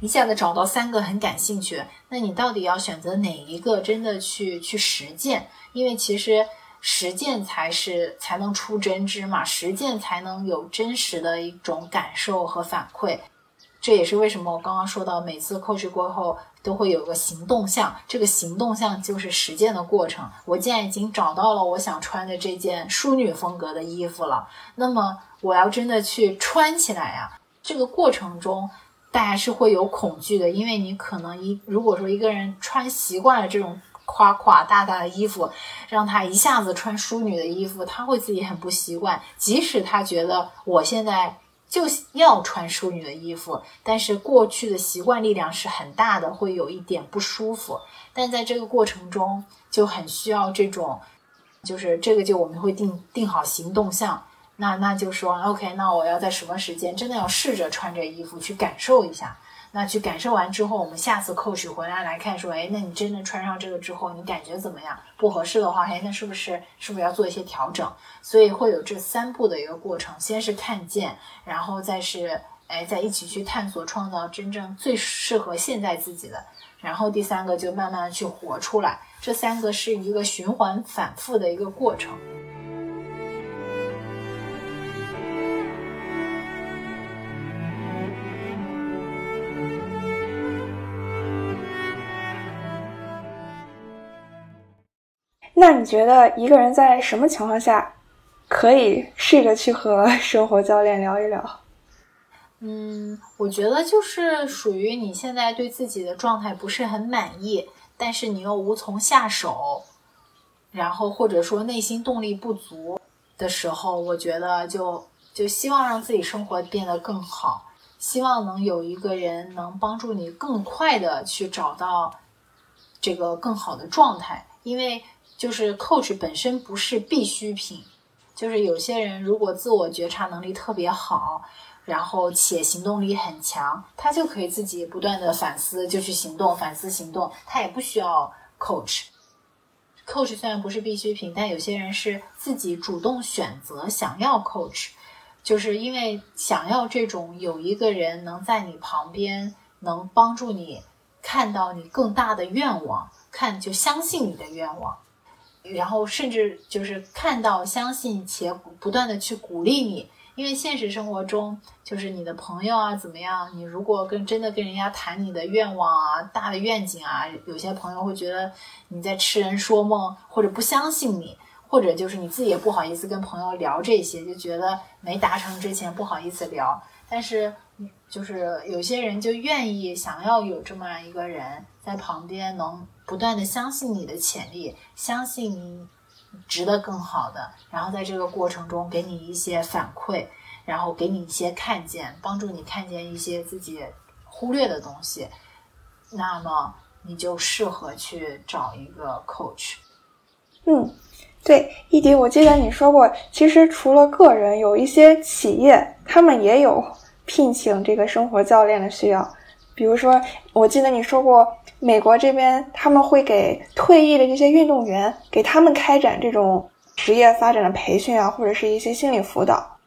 一下子找到三个很感兴趣。那你到底要选择哪一个？真的去去实践？因为其实实践才是才能出真知嘛，实践才能有真实的一种感受和反馈。这也是为什么我刚刚说到，每次 coach 过后都会有个行动项，这个行动项就是实践的过程。我既然已经找到了我想穿的这件淑女风格的衣服了，那么我要真的去穿起来呀。这个过程中，大家是会有恐惧的，因为你可能一如果说一个人穿习惯了这种夸夸大大的衣服，让他一下子穿淑女的衣服，他会自己很不习惯，即使他觉得我现在。就要穿淑女的衣服，但是过去的习惯力量是很大的，会有一点不舒服。但在这个过程中，就很需要这种就是这个就我们会定定好行动项，那那就说 OK，那我要在什么时间真的要试着穿着衣服去感受一下。那去感受完之后，我们下次 coach 回来来看，说，哎，那你真的穿上这个之后，你感觉怎么样？不合适的话，哎，那是不是是不是要做一些调整？所以会有这三步的一个过程，先是看见，然后再是，哎，再一起去探索，创造真正最适合现在自己的，然后第三个就慢慢去活出来。这三个是一个循环反复的一个过程。那你觉得一个人在什么情况下可以试着去和生活教练聊一聊？嗯，我觉得就是属于你现在对自己的状态不是很满意，但是你又无从下手，然后或者说内心动力不足的时候，我觉得就就希望让自己生活变得更好，希望能有一个人能帮助你更快的去找到这个更好的状态，因为。就是 coach 本身不是必需品，就是有些人如果自我觉察能力特别好，然后且行动力很强，他就可以自己不断的反思，就去行动，反思行动，他也不需要 coach。coach 虽然不是必需品，但有些人是自己主动选择想要 coach，就是因为想要这种有一个人能在你旁边，能帮助你看到你更大的愿望，看就相信你的愿望。然后甚至就是看到、相信且不断的去鼓励你，因为现实生活中就是你的朋友啊怎么样？你如果跟真的跟人家谈你的愿望啊、大的愿景啊，有些朋友会觉得你在痴人说梦，或者不相信你，或者就是你自己也不好意思跟朋友聊这些，就觉得没达成之前不好意思聊。但是就是有些人就愿意想要有这么一个人在旁边能。不断的相信你的潜力，相信你值得更好的，然后在这个过程中给你一些反馈，然后给你一些看见，帮助你看见一些自己忽略的东西，那么你就适合去找一个 coach。嗯，对，易迪，我记得你说过，其实除了个人，有一些企业他们也有聘请这个生活教练的需要，比如说，我记得你说过。美国这边他们会给退役的这些运动员，给他们开展这种职业发展的培训啊，或者是一些心理辅导。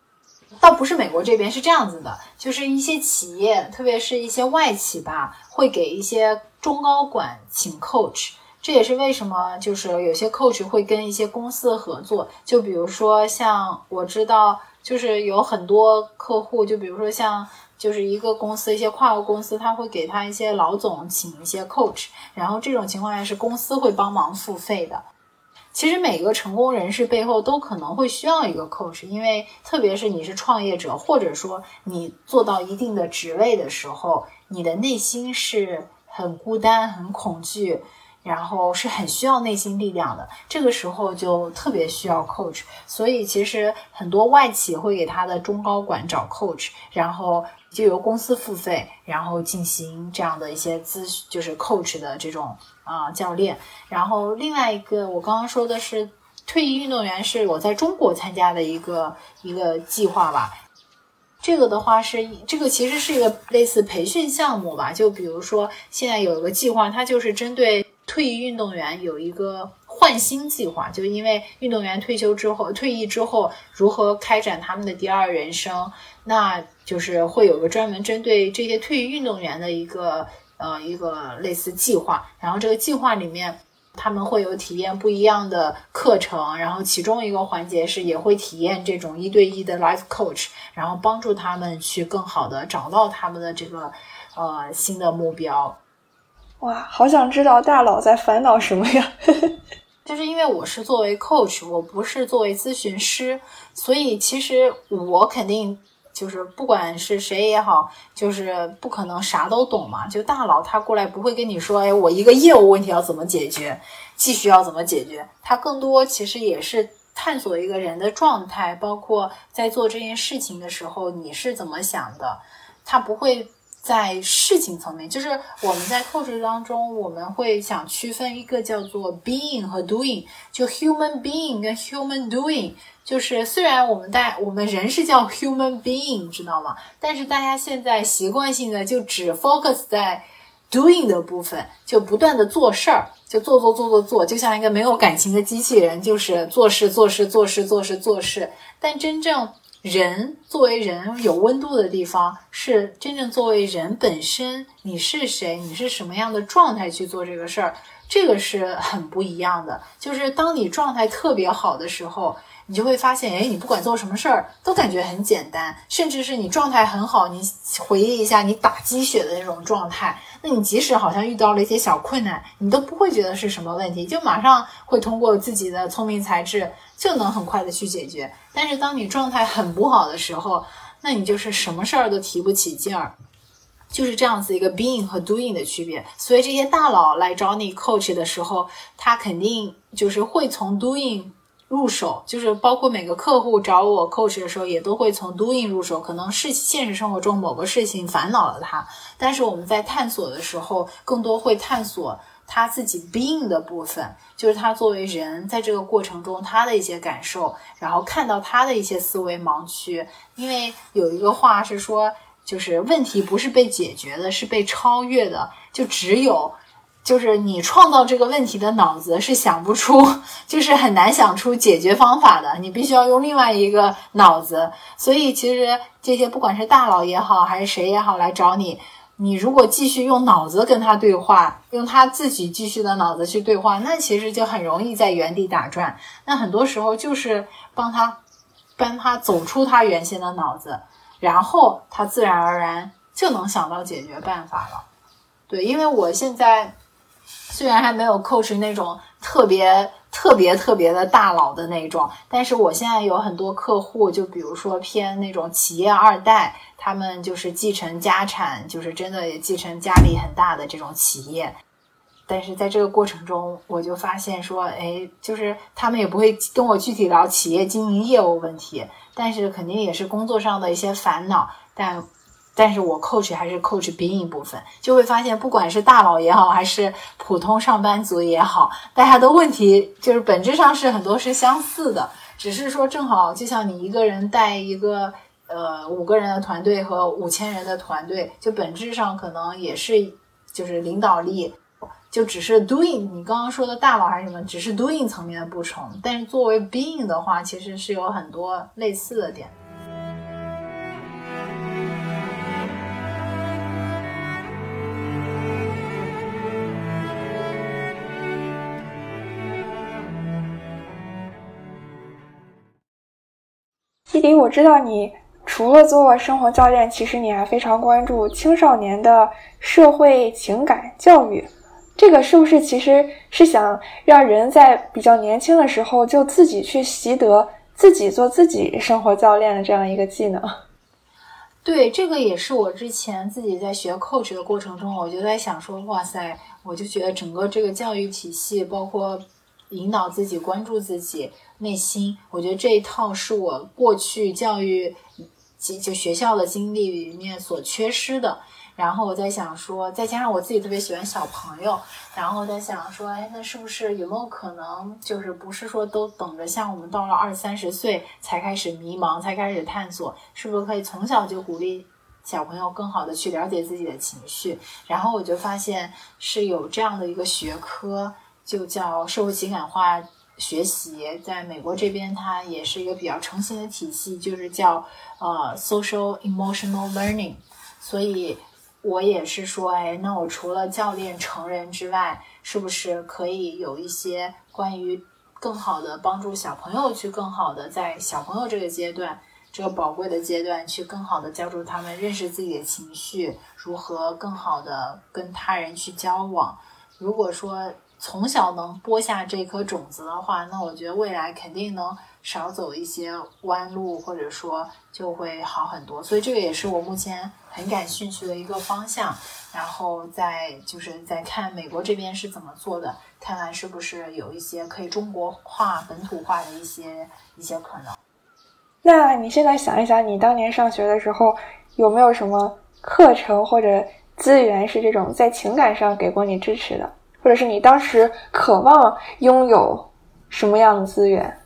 倒不是美国这边是这样子的，就是一些企业，特别是一些外企吧，会给一些中高管请 coach。这也是为什么，就是有些 coach 会跟一些公司合作。就比如说像我知道，就是有很多客户，就比如说像。就是一个公司，一些跨国公司，他会给他一些老总请一些 coach，然后这种情况下是公司会帮忙付费的。其实每个成功人士背后都可能会需要一个 coach，因为特别是你是创业者，或者说你做到一定的职位的时候，你的内心是很孤单、很恐惧。然后是很需要内心力量的，这个时候就特别需要 coach。所以其实很多外企会给他的中高管找 coach，然后就由公司付费，然后进行这样的一些咨询，就是 coach 的这种啊教练。然后另外一个我刚刚说的是退役运动员，是我在中国参加的一个一个计划吧。这个的话是这个其实是一个类似培训项目吧，就比如说现在有一个计划，它就是针对。退役运动员有一个换新计划，就因为运动员退休之后、退役之后如何开展他们的第二人生，那就是会有个专门针对这些退役运动员的一个呃一个类似计划。然后这个计划里面，他们会有体验不一样的课程，然后其中一个环节是也会体验这种一对一的 life coach，然后帮助他们去更好的找到他们的这个呃新的目标。哇，好想知道大佬在烦恼什么呀？(laughs) 就是因为我是作为 coach，我不是作为咨询师，所以其实我肯定就是不管是谁也好，就是不可能啥都懂嘛。就大佬他过来不会跟你说，哎，我一个业务问题要怎么解决，继续要怎么解决。他更多其实也是探索一个人的状态，包括在做这件事情的时候你是怎么想的。他不会。在事情层面，就是我们在 coach 当中，我们会想区分一个叫做 being 和 doing，就 human being 跟 human doing。就是虽然我们大我们人是叫 human being，知道吗？但是大家现在习惯性的就只 focus 在 doing 的部分，就不断的做事儿，就做做做做做，就像一个没有感情的机器人，就是做事做事做事做事做事。但真正人作为人有温度的地方，是真正作为人本身，你是谁，你是什么样的状态去做这个事儿，这个是很不一样的。就是当你状态特别好的时候，你就会发现，哎，你不管做什么事儿都感觉很简单，甚至是你状态很好，你回忆一下你打鸡血的那种状态，那你即使好像遇到了一些小困难，你都不会觉得是什么问题，就马上会通过自己的聪明才智就能很快的去解决。但是当你状态很不好的时候，那你就是什么事儿都提不起劲儿，就是这样子一个 being 和 doing 的区别。所以这些大佬来找你 coach 的时候，他肯定就是会从 doing 入手，就是包括每个客户找我 coach 的时候，也都会从 doing 入手。可能是现实生活中某个事情烦恼了他，但是我们在探索的时候，更多会探索。他自己 being 的部分，就是他作为人在这个过程中他的一些感受，然后看到他的一些思维盲区。因为有一个话是说，就是问题不是被解决的，是被超越的。就只有，就是你创造这个问题的脑子是想不出，就是很难想出解决方法的。你必须要用另外一个脑子。所以其实这些不管是大佬也好，还是谁也好来找你。你如果继续用脑子跟他对话，用他自己继续的脑子去对话，那其实就很容易在原地打转。那很多时候就是帮他，帮他走出他原先的脑子，然后他自然而然就能想到解决办法了。对，因为我现在虽然还没有 coach 那种特别。特别特别的大佬的那种，但是我现在有很多客户，就比如说偏那种企业二代，他们就是继承家产，就是真的也继承家里很大的这种企业。但是在这个过程中，我就发现说，哎，就是他们也不会跟我具体聊企业经营业务问题，但是肯定也是工作上的一些烦恼，但。但是我 coach 还是 coach being 部分，就会发现，不管是大佬也好，还是普通上班族也好，大家的问题就是本质上是很多是相似的，只是说正好就像你一个人带一个呃五个人的团队和五千人的团队，就本质上可能也是就是领导力，就只是 doing 你刚刚说的大佬还是什么，只是 doing 层面的不同，但是作为 being 的话，其实是有很多类似的点。弟弟，我知道你除了做生活教练，其实你还非常关注青少年的社会情感教育。这个是不是其实是想让人在比较年轻的时候就自己去习得自己做自己生活教练的这样一个技能？对，这个也是我之前自己在学 coach 的过程中，我就在想说，哇塞，我就觉得整个这个教育体系，包括引导自己关注自己。内心，我觉得这一套是我过去教育就就学校的经历里面所缺失的。然后我在想说，再加上我自己特别喜欢小朋友，然后在想说，哎，那是不是有没有可能，就是不是说都等着像我们到了二三十岁才开始迷茫，才开始探索，是不是可以从小就鼓励小朋友更好的去了解自己的情绪？然后我就发现是有这样的一个学科，就叫社会情感化。学习在美国这边，它也是一个比较成型的体系，就是叫呃 social emotional learning。所以，我也是说，哎，那我除了教练成人之外，是不是可以有一些关于更好的帮助小朋友去更好的在小朋友这个阶段，这个宝贵的阶段，去更好的教助他们认识自己的情绪，如何更好的跟他人去交往。如果说，从小能播下这颗种子的话，那我觉得未来肯定能少走一些弯路，或者说就会好很多。所以这个也是我目前很感兴趣的一个方向。然后再就是再看美国这边是怎么做的，看看是不是有一些可以中国化、本土化的一些一些可能。那你现在想一想，你当年上学的时候有没有什么课程或者资源是这种在情感上给过你支持的，或者是你当时渴望拥有什么样的资源？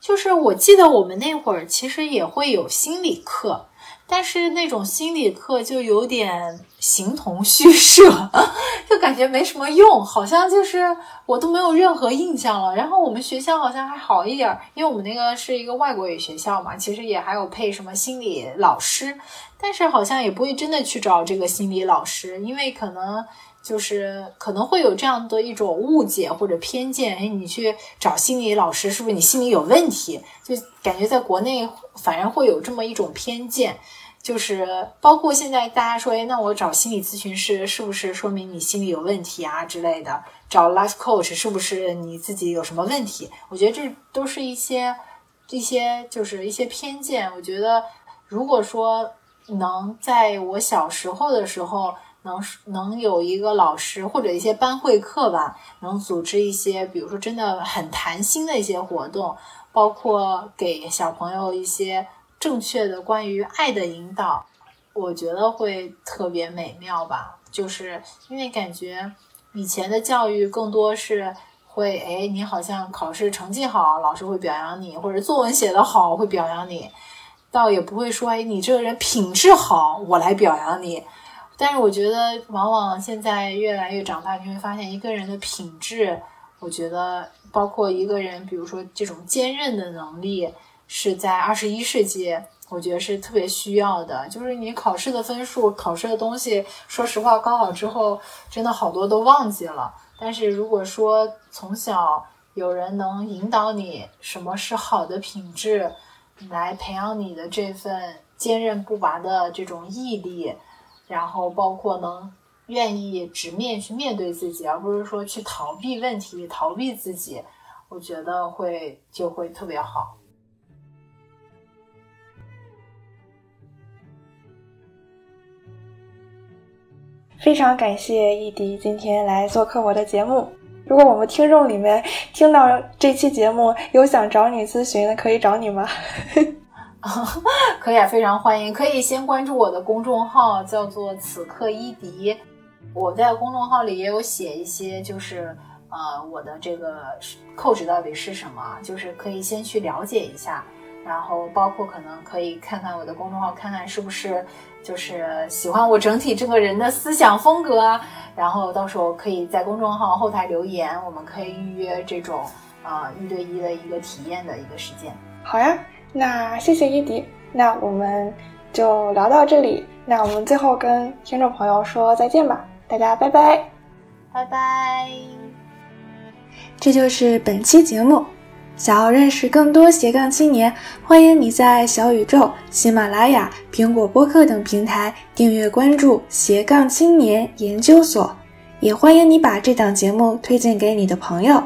就是我记得我们那会儿其实也会有心理课。但是那种心理课就有点形同虚设，(laughs) 就感觉没什么用，好像就是我都没有任何印象了。然后我们学校好像还好一点，因为我们那个是一个外国语学校嘛，其实也还有配什么心理老师，但是好像也不会真的去找这个心理老师，因为可能。就是可能会有这样的一种误解或者偏见，哎，你去找心理老师，是不是你心理有问题？就感觉在国内反而会有这么一种偏见，就是包括现在大家说，哎，那我找心理咨询师是不是说明你心理有问题啊之类的？找 life coach 是不是你自己有什么问题？我觉得这都是一些一些就是一些偏见。我觉得如果说能在我小时候的时候。能能有一个老师或者一些班会课吧，能组织一些，比如说真的很谈心的一些活动，包括给小朋友一些正确的关于爱的引导，我觉得会特别美妙吧。就是因为感觉以前的教育更多是会，哎，你好像考试成绩好，老师会表扬你，或者作文写得好会表扬你，倒也不会说，哎，你这个人品质好，我来表扬你。但是我觉得，往往现在越来越长大，你会发现一个人的品质，我觉得包括一个人，比如说这种坚韧的能力，是在二十一世纪，我觉得是特别需要的。就是你考试的分数、考试的东西，说实话，高考之后真的好多都忘记了。但是如果说从小有人能引导你什么是好的品质，来培养你的这份坚韧不拔的这种毅力。然后包括能愿意直面去面对自己，而不是说去逃避问题、逃避自己，我觉得会就会特别好。非常感谢易迪今天来做客我的节目。如果我们听众里面听到这期节目有想找你咨询的，可以找你吗？(laughs) (laughs) 可以啊，非常欢迎。可以先关注我的公众号，叫做“此刻伊迪”。我在公众号里也有写一些，就是呃，我的这个 coach 到底是什么，就是可以先去了解一下。然后包括可能可以看看我的公众号，看看是不是就是喜欢我整体这个人的思想风格。然后到时候可以在公众号后台留言，我们可以预约这种呃一对一的一个体验的一个时间。好呀。那谢谢伊迪，那我们就聊到这里。那我们最后跟听众朋友说再见吧，大家拜拜，拜拜。这就是本期节目。想要认识更多斜杠青年，欢迎你在小宇宙、喜马拉雅、苹果播客等平台订阅关注斜杠青年研究所，也欢迎你把这档节目推荐给你的朋友。